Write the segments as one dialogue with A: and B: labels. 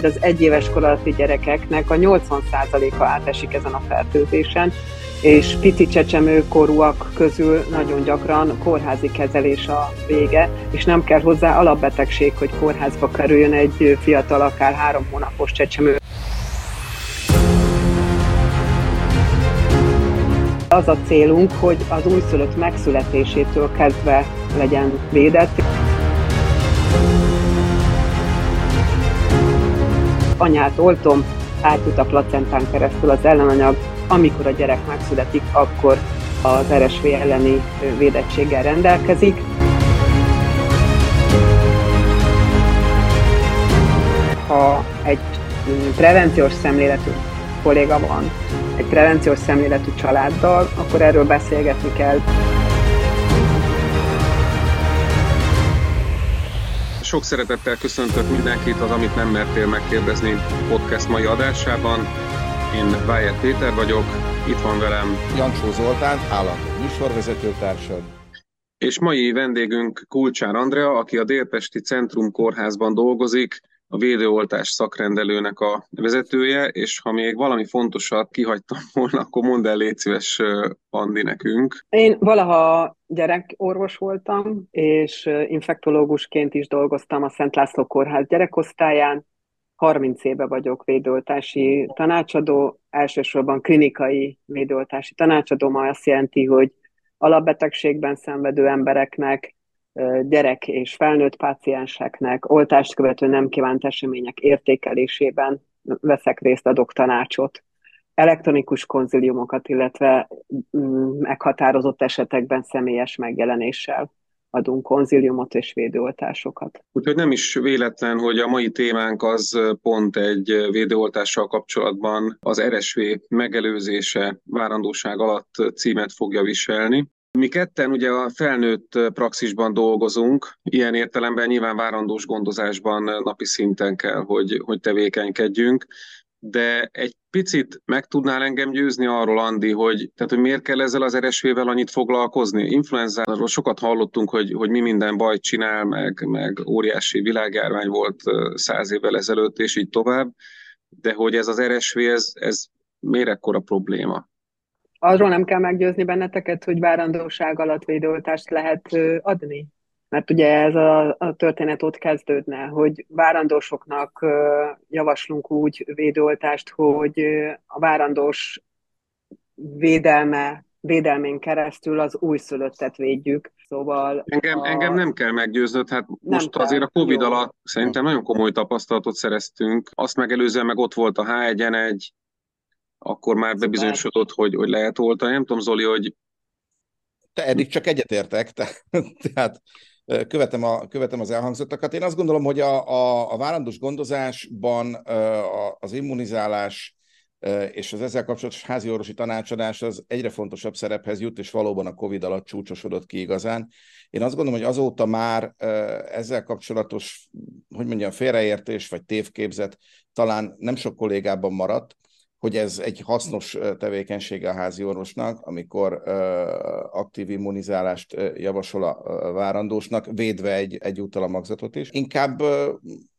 A: hogy az egyéves kor alatti gyerekeknek a 80%-a átesik ezen a fertőzésen, és pici csecsemőkorúak közül nagyon gyakran kórházi kezelés a vége, és nem kell hozzá alapbetegség, hogy kórházba kerüljön egy fiatal, akár három hónapos csecsemő. Az a célunk, hogy az újszülött megszületésétől kezdve legyen védett. Anyát oltom, átjut a placentán keresztül az ellenanyag, amikor a gyerek megszületik, akkor az RSV elleni védettséggel rendelkezik. Ha egy prevenciós szemléletű kolléga van, egy prevenciós szemléletű családdal, akkor erről beszélgetni kell.
B: Sok szeretettel köszöntök mindenkit az Amit nem mertél megkérdezni podcast mai adásában. Én Wyatt Péter vagyok, itt van velem
C: Jancsó Zoltán, állandó műsorvezetőtársad.
B: És mai vendégünk Kulcsár Andrea, aki a Délpesti Centrum Kórházban dolgozik, a védőoltás szakrendelőnek a vezetője, és ha még valami fontosat kihagytam volna, akkor mondd el, légy szíves, Andi, nekünk.
A: Én valaha gyerekorvos voltam, és infektológusként is dolgoztam a Szent László Kórház gyerekosztályán, 30 éve vagyok védőoltási tanácsadó, elsősorban klinikai védőoltási tanácsadó, ma azt jelenti, hogy alapbetegségben szenvedő embereknek, gyerek és felnőtt pácienseknek oltást követő nem kívánt események értékelésében veszek részt, adok tanácsot, elektronikus konziliumokat, illetve mm, meghatározott esetekben személyes megjelenéssel adunk konziliumot és védőoltásokat.
B: Úgyhogy nem is véletlen, hogy a mai témánk az pont egy védőoltással kapcsolatban az RSV megelőzése várandóság alatt címet fogja viselni. Mi ketten ugye a felnőtt praxisban dolgozunk, ilyen értelemben nyilván várandós gondozásban napi szinten kell, hogy, hogy tevékenykedjünk, de egy picit meg tudnál engem győzni arról, Andi, hogy, tehát, hogy miért kell ezzel az RSV-vel annyit foglalkozni? Influenzáról sokat hallottunk, hogy, hogy mi minden bajt csinál, meg, meg óriási világjárvány volt száz évvel ezelőtt, és így tovább, de hogy ez az RSV, ez, ez miért ekkora probléma?
A: Arról nem kell meggyőzni benneteket, hogy várandóság alatt védőoltást lehet adni? Mert ugye ez a, a történet ott kezdődne, hogy várandósoknak javaslunk úgy védőoltást, hogy a várandós védelme, védelmén keresztül az újszülöttet védjük. Szóval
B: engem, a... engem nem kell meggyőznöd, hát most kell. azért a Covid Jó. alatt szerintem nagyon komoly tapasztalatot szereztünk. Azt megelőzően meg ott volt a H1N1, akkor már bebizonyosodott, hogy, hogy lehet oltani. Nem tudom, Zoli, hogy...
C: Te eddig csak egyetértek, te, tehát követem, a, követem az elhangzottakat. Én azt gondolom, hogy a, a, a várandós gondozásban az immunizálás és az ezzel kapcsolatos házi orvosi tanácsadás az egyre fontosabb szerephez jut, és valóban a Covid alatt csúcsosodott ki igazán. Én azt gondolom, hogy azóta már ezzel kapcsolatos, hogy mondjam, félreértés vagy tévképzet talán nem sok kollégában maradt, hogy ez egy hasznos tevékenysége a házi orvosnak, amikor aktív immunizálást javasol a várandósnak, védve egy, egyúttal a magzatot is. Inkább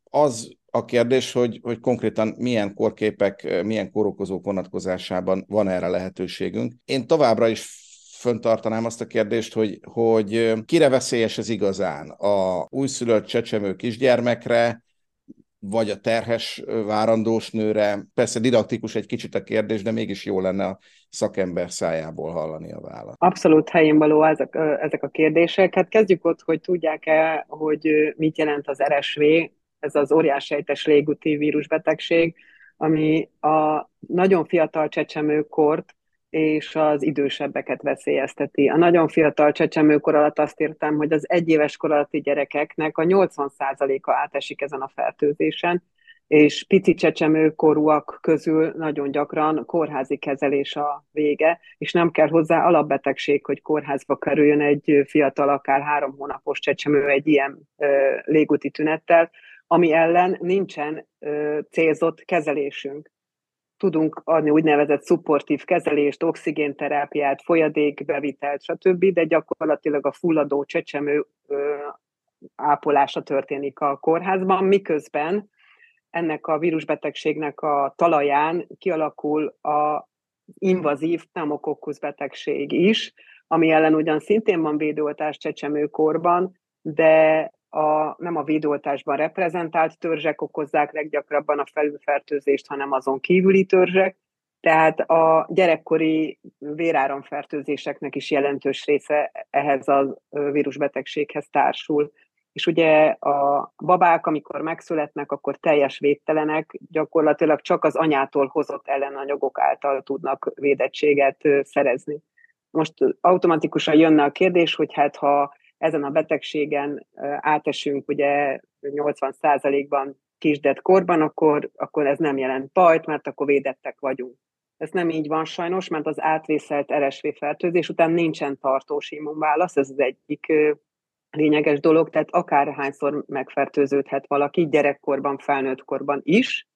C: az a kérdés, hogy, hogy konkrétan milyen korképek, milyen korokozók vonatkozásában van erre lehetőségünk. Én továbbra is föntartanám azt a kérdést, hogy, hogy kire veszélyes ez igazán? A újszülött csecsemő kisgyermekre, vagy a terhes várandós nőre. Persze didaktikus egy kicsit a kérdés, de mégis jó lenne a szakember szájából hallani a választ.
A: Abszolút helyén való ezek, ezek a kérdések. Hát kezdjük ott, hogy tudják-e, hogy mit jelent az RSV, ez az óriássejtes légúti vírusbetegség, ami a nagyon fiatal csecsemőkort és az idősebbeket veszélyezteti. A nagyon fiatal csecsemőkor alatt azt értem, hogy az egyéves kor alatti gyerekeknek a 80%-a átesik ezen a fertőzésen, és pici csecsemőkorúak közül nagyon gyakran kórházi kezelés a vége, és nem kell hozzá alapbetegség, hogy kórházba kerüljön egy fiatal, akár három hónapos csecsemő egy ilyen ö, légúti tünettel, ami ellen nincsen ö, célzott kezelésünk tudunk adni úgynevezett szupportív kezelést, oxigénterápiát, folyadékbevitelt, stb., de gyakorlatilag a fulladó csecsemő ápolása történik a kórházban, miközben ennek a vírusbetegségnek a talaján kialakul a invazív pneumokokkusz betegség is, ami ellen ugyan szintén van védőoltás csecsemőkorban, de a, nem a védőoltásban reprezentált törzsek okozzák leggyakrabban a felülfertőzést, hanem azon kívüli törzsek, tehát a gyerekkori véráramfertőzéseknek is jelentős része ehhez a vírusbetegséghez társul. És ugye a babák, amikor megszületnek, akkor teljes védtelenek, gyakorlatilag csak az anyától hozott ellenanyagok által tudnak védettséget szerezni. Most automatikusan jönne a kérdés, hogy hát ha ezen a betegségen átesünk ugye 80%-ban kisdet korban, akkor, akkor ez nem jelent bajt, mert akkor védettek vagyunk. Ez nem így van sajnos, mert az átvészelt RSV fertőzés után nincsen tartós immunválasz, ez az egyik lényeges dolog, tehát akárhányszor megfertőződhet valaki, gyerekkorban, felnőttkorban is,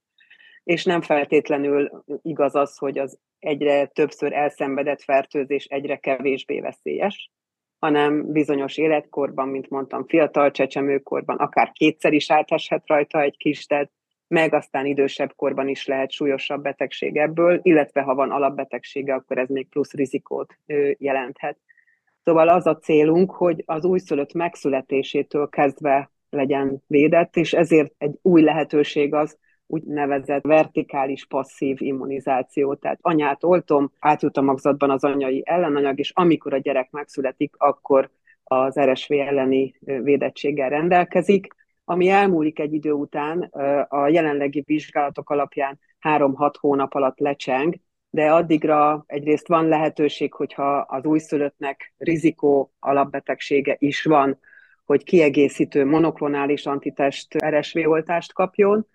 A: és nem feltétlenül igaz az, hogy az egyre többször elszenvedett fertőzés egyre kevésbé veszélyes, hanem bizonyos életkorban, mint mondtam, fiatal csecsemőkorban, akár kétszer is áteshet rajta egy kisdet, meg aztán idősebb korban is lehet súlyosabb betegség ebből, illetve ha van alapbetegsége, akkor ez még plusz rizikót jelenthet. Szóval az a célunk, hogy az újszülött megszületésétől kezdve legyen védett, és ezért egy új lehetőség az, úgynevezett vertikális passzív immunizáció. Tehát anyát oltom, átjut a magzatban az anyai ellenanyag, és amikor a gyerek megszületik, akkor az RSV elleni védettséggel rendelkezik, ami elmúlik egy idő után, a jelenlegi vizsgálatok alapján 3-6 hónap alatt lecseng, de addigra egyrészt van lehetőség, hogyha az újszülöttnek rizikó alapbetegsége is van, hogy kiegészítő monoklonális antitest RSV oltást kapjon,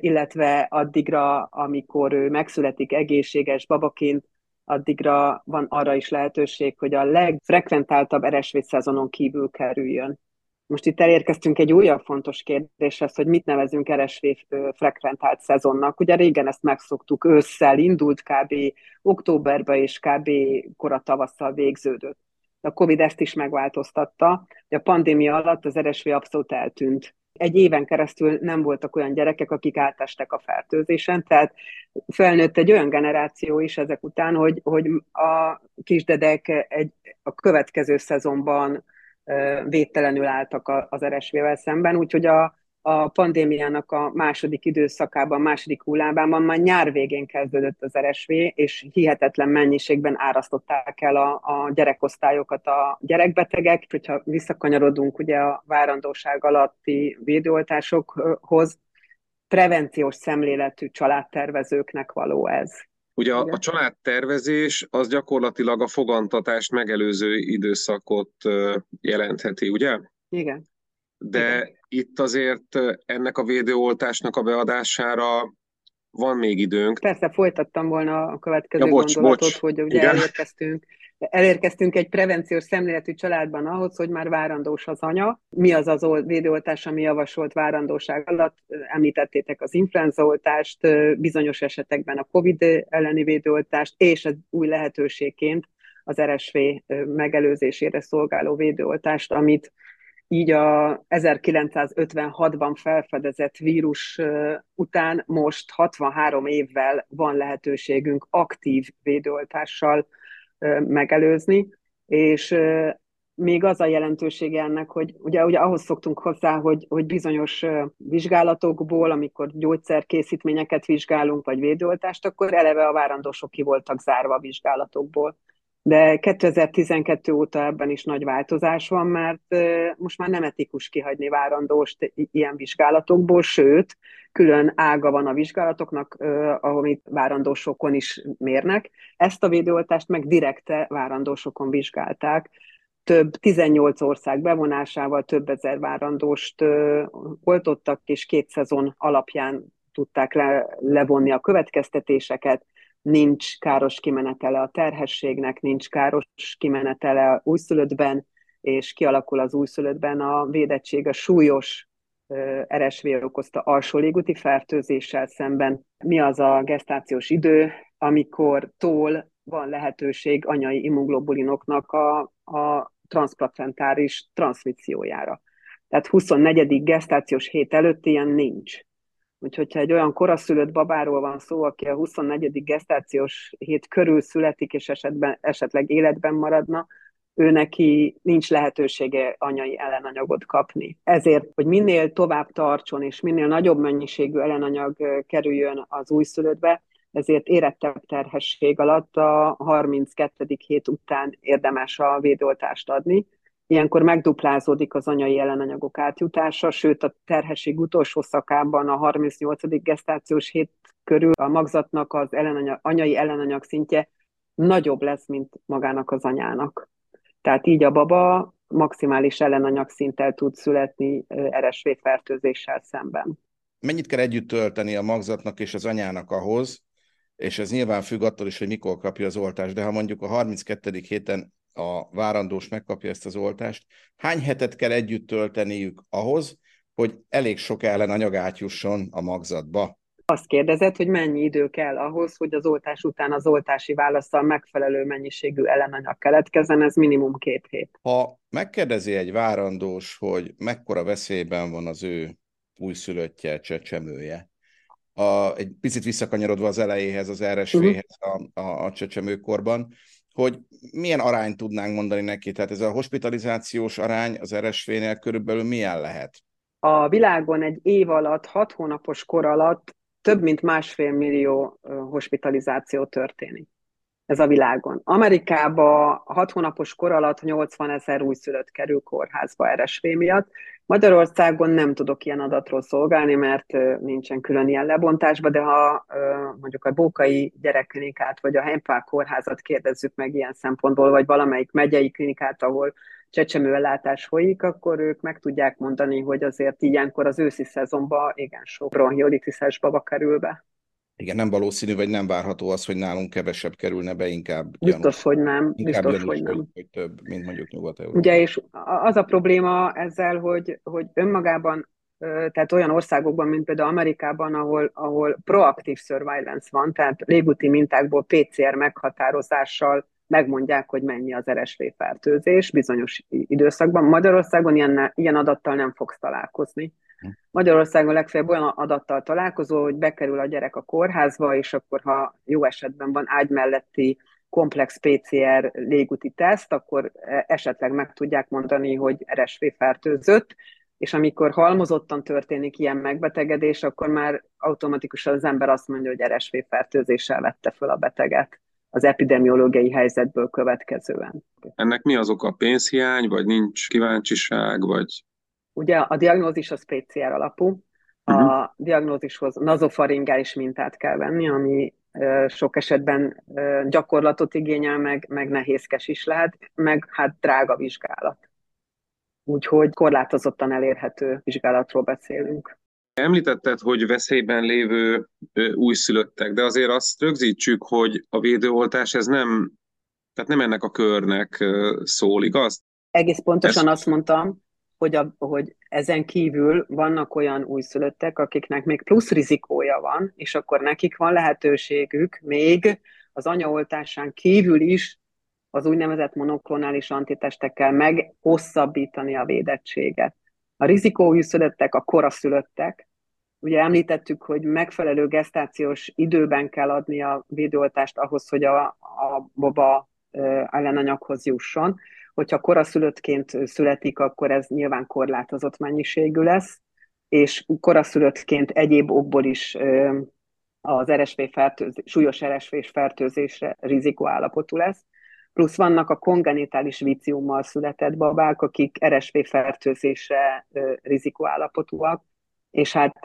A: illetve addigra, amikor ő megszületik egészséges babaként, addigra van arra is lehetőség, hogy a legfrekventáltabb RSV szezonon kívül kerüljön. Most itt elérkeztünk egy újabb fontos kérdéshez, hogy mit nevezünk RSV frekventált szezonnak. Ugye régen ezt megszoktuk, ősszel indult kb. októberbe és kb. kora tavasszal végződött. A Covid ezt is megváltoztatta, hogy a pandémia alatt az RSV abszolút eltűnt. Egy éven keresztül nem voltak olyan gyerekek, akik átestek a fertőzésen, tehát felnőtt egy olyan generáció is ezek után, hogy, hogy a kisdedek egy, a következő szezonban védtelenül álltak az RSV-vel szemben, úgyhogy a, a pandémiának a második időszakában, második hullában már nyár végén kezdődött az RSV, és hihetetlen mennyiségben árasztották el a, a gyerekosztályokat a gyerekbetegek. Hogyha visszakanyarodunk ugye a várandóság alatti védőoltásokhoz, prevenciós szemléletű családtervezőknek való ez.
B: Ugye a, a családtervezés az gyakorlatilag a fogantatást megelőző időszakot jelentheti, ugye?
A: Igen.
B: De Igen. itt azért ennek a védőoltásnak a beadására van még időnk.
A: Persze, folytattam volna a következő ja, bocs, gondolatot, bocs. hogy ugye Igen. elérkeztünk elérkeztünk egy prevenciós szemléletű családban ahhoz, hogy már várandós az anya. Mi az az védőoltás, ami javasolt várandóság alatt? Említettétek az influenzaoltást, bizonyos esetekben a COVID elleni védőoltást, és az új lehetőségként az RSV megelőzésére szolgáló védőoltást, amit így a 1956-ban felfedezett vírus után most 63 évvel van lehetőségünk aktív védőoltással megelőzni, és még az a jelentősége ennek, hogy ugye, ugye ahhoz szoktunk hozzá, hogy, hogy bizonyos vizsgálatokból, amikor gyógyszerkészítményeket vizsgálunk, vagy védőoltást, akkor eleve a várandósok ki voltak zárva a vizsgálatokból de 2012 óta ebben is nagy változás van, mert most már nem etikus kihagyni várandóst ilyen vizsgálatokból, sőt, külön ága van a vizsgálatoknak, amit várandósokon is mérnek. Ezt a védőoltást meg direkte várandósokon vizsgálták, több 18 ország bevonásával több ezer várandóst oltottak, és két szezon alapján tudták le, levonni a következtetéseket, nincs káros kimenetele a terhességnek, nincs káros kimenetele újszülöttben, és kialakul az újszülöttben a védettség a súlyos RSV okozta alsó légúti fertőzéssel szemben. Mi az a gestációs idő, amikor tól van lehetőség anyai immunglobulinoknak a, a transplacentáris transmissziójára. Tehát 24. gestációs hét előtt ilyen nincs. Úgyhogy ha egy olyan koraszülött babáról van szó, aki a 24. gesztációs hét körül születik, és esetben, esetleg életben maradna, ő neki nincs lehetősége anyai ellenanyagot kapni. Ezért, hogy minél tovább tartson, és minél nagyobb mennyiségű ellenanyag kerüljön az újszülöttbe, ezért érettebb terhesség alatt a 32. hét után érdemes a védoltást adni. Ilyenkor megduplázódik az anyai ellenanyagok átjutása, sőt a terhesség utolsó szakában a 38. gesztációs hét körül a magzatnak az ellenanyag, anyai ellenanyag szintje nagyobb lesz, mint magának az anyának. Tehát így a baba maximális ellenanyag szinttel tud születni RSV fertőzéssel szemben.
C: Mennyit kell együtt tölteni a magzatnak és az anyának ahhoz, és ez nyilván függ attól is, hogy mikor kapja az oltást, de ha mondjuk a 32. héten a várandós megkapja ezt az oltást, hány hetet kell együtt tölteniük ahhoz, hogy elég sok ellenanyag átjusson a magzatba?
A: Azt kérdezett, hogy mennyi idő kell ahhoz, hogy az oltás után az oltási válaszsal megfelelő mennyiségű ellenanyag keletkezzen, ez minimum két hét.
C: Ha megkérdezi egy várandós, hogy mekkora veszélyben van az ő újszülöttje, csecsemője, a, egy picit visszakanyarodva az elejéhez, az RSV-hez a, a, a csecsemőkorban, hogy milyen arányt tudnánk mondani neki? Tehát ez a hospitalizációs arány az RSV-nél körülbelül milyen lehet?
A: A világon egy év alatt, hat hónapos kor alatt több mint másfél millió hospitalizáció történik. Ez a világon. Amerikában hat hónapos kor alatt 80 ezer újszülött kerül kórházba RSV miatt, Magyarországon nem tudok ilyen adatról szolgálni, mert nincsen külön ilyen lebontásban, de ha mondjuk a Bókai gyerekklinikát vagy a Hempál kórházat kérdezzük meg ilyen szempontból, vagy valamelyik megyei klinikát, ahol csecsemőellátás folyik, akkor ők meg tudják mondani, hogy azért ilyenkor az őszi szezonban igen sok bronchiolitises baba kerül be.
C: Igen, nem valószínű, vagy nem várható az, hogy nálunk kevesebb kerülne be, inkább
A: Biztos, gyanús, hogy nem. Inkább biztos,
C: gyanús,
A: hogy nem.
C: Hogy, több, mint mondjuk nyugat -Európa.
A: Ugye, és az a probléma ezzel, hogy, hogy önmagában, tehát olyan országokban, mint például Amerikában, ahol, ahol proaktív surveillance van, tehát légúti mintákból PCR meghatározással megmondják, hogy mennyi az RSV fertőzés bizonyos időszakban. Magyarországon ilyen, ilyen adattal nem fogsz találkozni. Magyarországon legfeljebb olyan adattal találkozó, hogy bekerül a gyerek a kórházba, és akkor ha jó esetben van ágy melletti komplex PCR légúti teszt, akkor esetleg meg tudják mondani, hogy RSV fertőzött, és amikor halmozottan történik ilyen megbetegedés, akkor már automatikusan az ember azt mondja, hogy RSV fertőzéssel vette föl a beteget az epidemiológiai helyzetből következően.
B: Ennek mi az oka? Pénzhiány, vagy nincs kíváncsiság, vagy
A: Ugye a diagnózis az PCR alapú, a uh-huh. diagnózishoz nazofaringális mintát kell venni, ami sok esetben gyakorlatot igényel, meg, meg nehézkes is lehet, meg hát drága vizsgálat. Úgyhogy korlátozottan elérhető vizsgálatról beszélünk.
B: Említetted, hogy veszélyben lévő újszülöttek, de azért azt rögzítsük, hogy a védőoltás ez nem, tehát nem ennek a körnek szól, igaz?
A: Egész pontosan Ez... azt mondtam, hogy, a, hogy ezen kívül vannak olyan újszülöttek, akiknek még plusz rizikója van, és akkor nekik van lehetőségük még az anyaoltásán kívül is az úgynevezett monoklonális antitestekkel meghosszabbítani a védettséget. A rizikóújszülöttek a koraszülöttek, ugye említettük, hogy megfelelő gesztációs időben kell adni a védőoltást ahhoz, hogy a, a baba ellenanyaghoz jusson hogyha koraszülöttként születik, akkor ez nyilván korlátozott mennyiségű lesz, és koraszülöttként egyéb okból is az RSV fertőzés, súlyos RSV fertőzésre rizikóállapotú lesz. Plusz vannak a kongenitális víciummal született babák, akik RSV fertőzésre rizikóállapotúak, és hát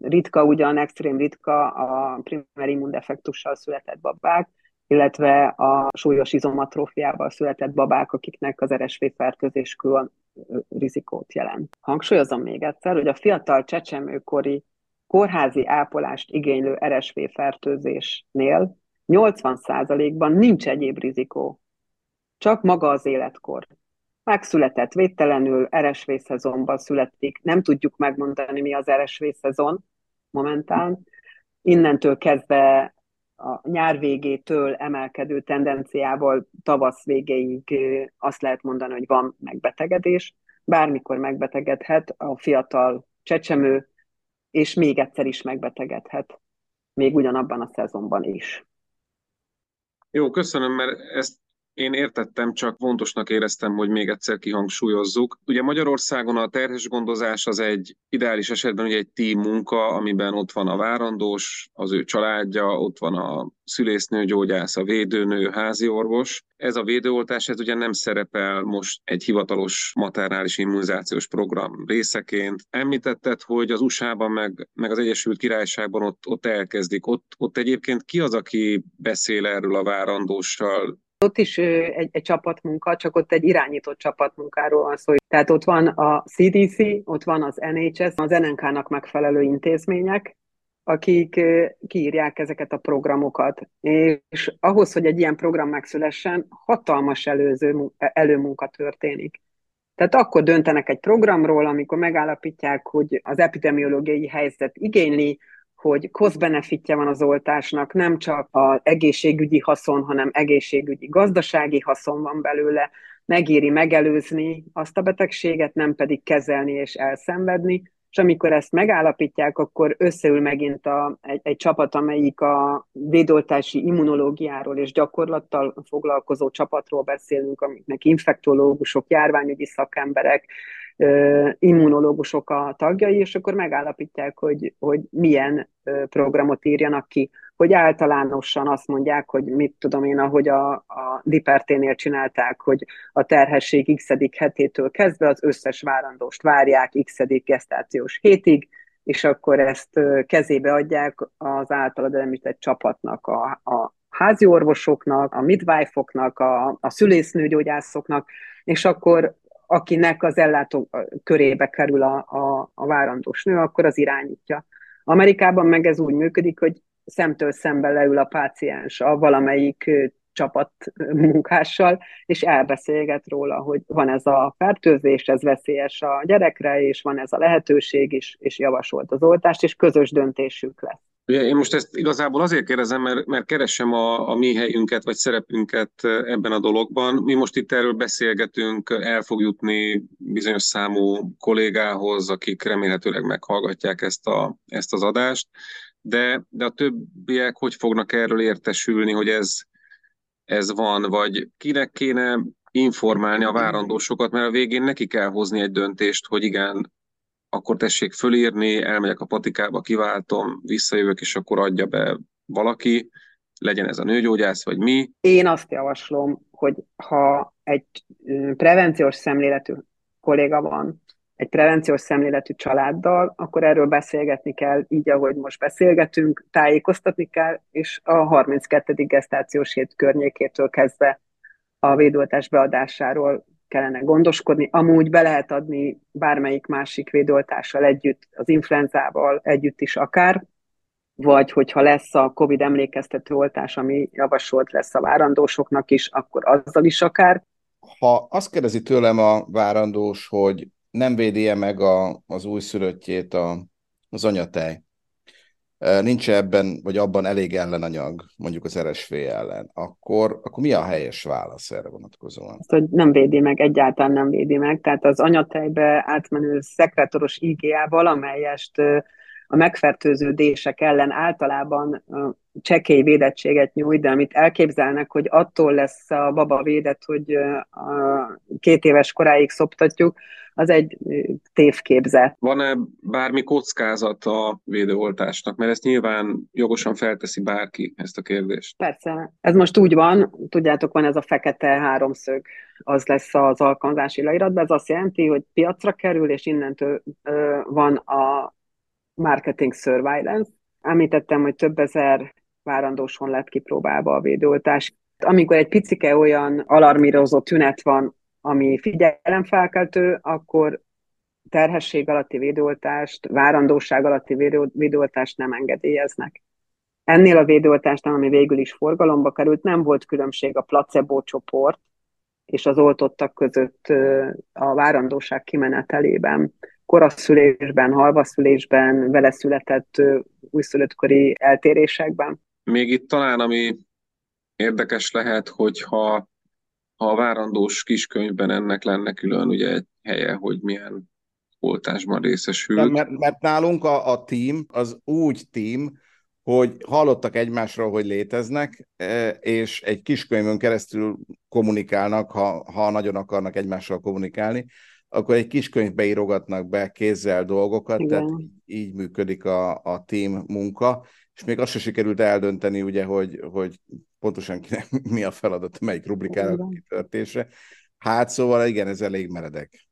A: ritka, ugyan extrém ritka a primer immundefektussal született babák, illetve a súlyos izomatrófiával született babák, akiknek az RSV fertőzés külön rizikót jelent. Hangsúlyozom még egyszer, hogy a fiatal csecsemőkori kórházi ápolást igénylő RSV fertőzésnél 80%-ban nincs egyéb rizikó, csak maga az életkor. Megszületett védtelenül, RSV szezonban születik, nem tudjuk megmondani, mi az RSV szezon momentán. Innentől kezdve a nyár végétől emelkedő tendenciával tavasz végéig azt lehet mondani, hogy van megbetegedés. Bármikor megbetegedhet a fiatal csecsemő, és még egyszer is megbetegedhet, még ugyanabban a szezonban is.
B: Jó, köszönöm, mert ezt én értettem, csak fontosnak éreztem, hogy még egyszer kihangsúlyozzuk. Ugye Magyarországon a terhes gondozás az egy ideális esetben ugye egy team munka, amiben ott van a várandós, az ő családja, ott van a szülésznő, gyógyász, a védőnő, házi orvos. Ez a védőoltás, ez ugye nem szerepel most egy hivatalos maternális immunizációs program részeként. Említetted, hogy az USA-ban meg, meg az Egyesült Királyságban ott, ott elkezdik. Ott, ott egyébként ki az, aki beszél erről a várandóssal?
A: Ott is egy, egy csapatmunka, csak ott egy irányított csapatmunkáról van szó. Tehát ott van a CDC, ott van az NHS, az NNK-nak megfelelő intézmények, akik kiírják ezeket a programokat. És ahhoz, hogy egy ilyen program megszülessen, hatalmas előző, előmunka történik. Tehát akkor döntenek egy programról, amikor megállapítják, hogy az epidemiológiai helyzet igényli, hogy cost-benefitje van az oltásnak, nem csak az egészségügyi haszon, hanem egészségügyi gazdasági haszon van belőle, megéri megelőzni azt a betegséget, nem pedig kezelni és elszenvedni, és amikor ezt megállapítják, akkor összeül megint a, egy, egy csapat, amelyik a védoltási immunológiáról és gyakorlattal foglalkozó csapatról beszélünk, amiknek infektológusok, járványügyi szakemberek, immunológusok a tagjai, és akkor megállapítják, hogy, hogy milyen programot írjanak ki. Hogy általánosan azt mondják, hogy mit tudom én, ahogy a, a Diperténél csinálták, hogy a terhesség x hetétől kezdve az összes várandóst várják x gesztációs hétig, és akkor ezt kezébe adják az általad említett csapatnak, a, a házi orvosoknak, a midwife-oknak, a, a szülésznőgyógyászoknak, és akkor akinek az ellátó körébe kerül a, a, a várandós nő, akkor az irányítja. Amerikában meg ez úgy működik, hogy szemtől szembe leül a páciens a valamelyik csapat munkással, és elbeszélget róla, hogy van ez a fertőzés, ez veszélyes a gyerekre, és van ez a lehetőség, és, és javasolt az oltást, és közös döntésük lesz.
B: Én most ezt igazából azért kérdezem, mert, mert keresem a, a mi helyünket, vagy szerepünket ebben a dologban. Mi most itt erről beszélgetünk, el fog jutni bizonyos számú kollégához, akik remélhetőleg meghallgatják ezt, a, ezt az adást, de, de a többiek hogy fognak erről értesülni, hogy ez, ez van, vagy kinek kéne informálni a várandósokat, mert a végén neki kell hozni egy döntést, hogy igen, akkor tessék fölírni, elmegyek a patikába, kiváltom, visszajövök, és akkor adja be valaki, legyen ez a nőgyógyász, vagy mi.
A: Én azt javaslom, hogy ha egy prevenciós szemléletű kolléga van, egy prevenciós szemléletű családdal, akkor erről beszélgetni kell, így, ahogy most beszélgetünk, tájékoztatni kell, és a 32. gesztációs hét környékétől kezdve a védoltás beadásáról kellene gondoskodni. Amúgy be lehet adni bármelyik másik védoltással együtt, az influenzával együtt is akár, vagy hogyha lesz a COVID emlékeztető oltás, ami javasolt lesz a várandósoknak is, akkor azzal is akár.
C: Ha azt kérdezi tőlem a várandós, hogy nem védi -e meg a, az újszülöttjét a, az anyatej, nincs ebben, vagy abban elég ellenanyag, mondjuk az RSV ellen, akkor, akkor mi a helyes válasz erre vonatkozóan?
A: Azt, hogy nem védi meg, egyáltalán nem védi meg. Tehát az anyatejbe átmenő szekretoros IgA valamelyest a megfertőződések ellen általában csekély védettséget nyújt, de amit elképzelnek, hogy attól lesz a baba védett, hogy a két éves koráig szoptatjuk, az egy tévképzet.
B: Van-e bármi kockázat a védőoltásnak? Mert ezt nyilván jogosan felteszi bárki ezt a kérdést.
A: Persze. Ez most úgy van, tudjátok, van ez a fekete háromszög, az lesz az alkalmazási leíratban. Ez azt jelenti, hogy piacra kerül, és innentől van a marketing surveillance. Említettem, hogy több ezer várandóson lett kipróbálva a védőoltás. Amikor egy picike olyan alarmírozó tünet van, ami figyelemfelkeltő, akkor terhesség alatti védőoltást, várandóság alatti védőoltást nem engedélyeznek. Ennél a védőoltásnál, ami végül is forgalomba került, nem volt különbség a placebo csoport és az oltottak között a várandóság kimenetelében. Koraszülésben, halvaszülésben, vele született újszülöttkori eltérésekben.
B: Még itt talán, ami érdekes lehet, hogyha ha a várandós kiskönyvben ennek lenne külön ugye egy helye, hogy milyen oltásban részesült.
C: Mert, mert nálunk a, a team az úgy team, hogy hallottak egymásról, hogy léteznek, e, és egy kiskönyvön keresztül kommunikálnak, ha, ha nagyon akarnak egymással kommunikálni, akkor egy kiskönyvbe írogatnak be kézzel dolgokat, Igen. tehát így működik a, a team munka, és még azt se sikerült eldönteni, ugye, hogy, hogy pontosan kinek mi a feladat, melyik rubrikának a kitörtése. Hát szóval igen, ez elég meredek.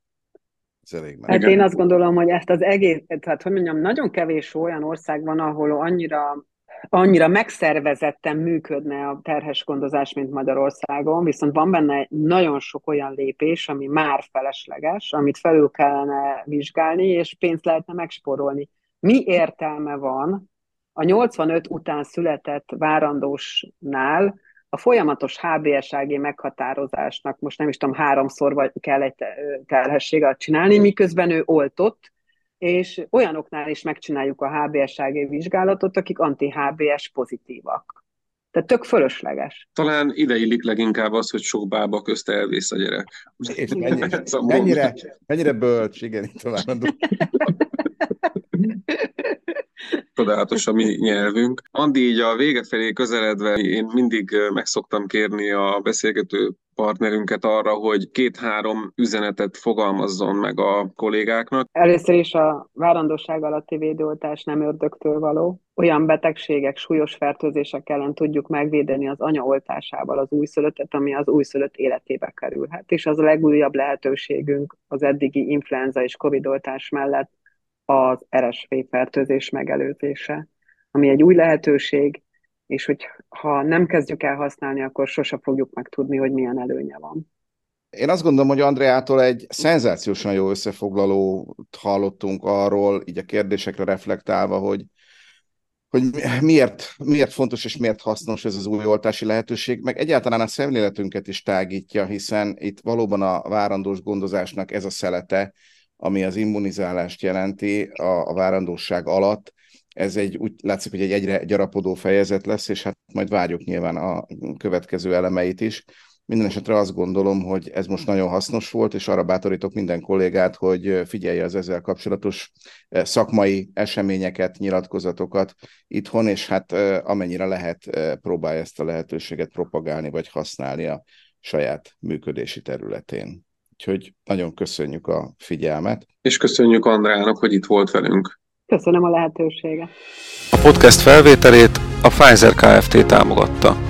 A: Ez elég meredek. Hát én azt gondolom, hogy ezt az egész, tehát hogy mondjam, nagyon kevés olyan ország van, ahol annyira annyira megszervezetten működne a terhes gondozás, mint Magyarországon, viszont van benne nagyon sok olyan lépés, ami már felesleges, amit felül kellene vizsgálni, és pénzt lehetne megsporolni. Mi értelme van a 85 után született várandósnál a folyamatos HBSAG meghatározásnak, most nem is tudom, háromszor vagy kell egy terhességet csinálni, miközben ő oltott, és olyanoknál is megcsináljuk a HBSAG vizsgálatot, akik anti-HBS pozitívak. Tehát tök fölösleges.
B: Talán ide illik leginkább az, hogy sok bába közt elvész a gyerek.
C: És mennyire, mennyire, mennyire bölcs, igen, tovább.
B: Csodálatos a mi nyelvünk. Andi, így a vége felé közeledve én mindig meg szoktam kérni a beszélgető partnerünket arra, hogy két-három üzenetet fogalmazzon meg a kollégáknak.
A: Először is a várandóság alatti védőoltás nem ördögtől való. Olyan betegségek, súlyos fertőzések ellen tudjuk megvédeni az anyaoltásával az újszülöttet, ami az újszülött életébe kerülhet. És az a legújabb lehetőségünk az eddigi influenza és covid-oltás mellett az RSV fertőzés megelőzése, ami egy új lehetőség, és hogy ha nem kezdjük el használni, akkor sose fogjuk megtudni, hogy milyen előnye van.
C: Én azt gondolom, hogy Andreától egy szenzációsan jó összefoglalót hallottunk arról, így a kérdésekre reflektálva, hogy, hogy miért, miért fontos és miért hasznos ez az új oltási lehetőség, meg egyáltalán a szemléletünket is tágítja, hiszen itt valóban a várandós gondozásnak ez a szelete, ami az immunizálást jelenti a, a várandóság alatt, ez egy úgy látszik, hogy egy egyre gyarapodó fejezet lesz, és hát majd várjuk nyilván a következő elemeit is. Minden esetre azt gondolom, hogy ez most nagyon hasznos volt, és arra bátorítok minden kollégát, hogy figyelje az ezzel kapcsolatos eh, szakmai eseményeket, nyilatkozatokat itthon, és hát eh, amennyire lehet, eh, próbálja ezt a lehetőséget propagálni, vagy használni a saját működési területén. Úgyhogy nagyon köszönjük a figyelmet.
B: És köszönjük Andrának, hogy itt volt velünk.
A: Köszönöm a lehetőséget.
D: A podcast felvételét a Pfizer Kft. támogatta.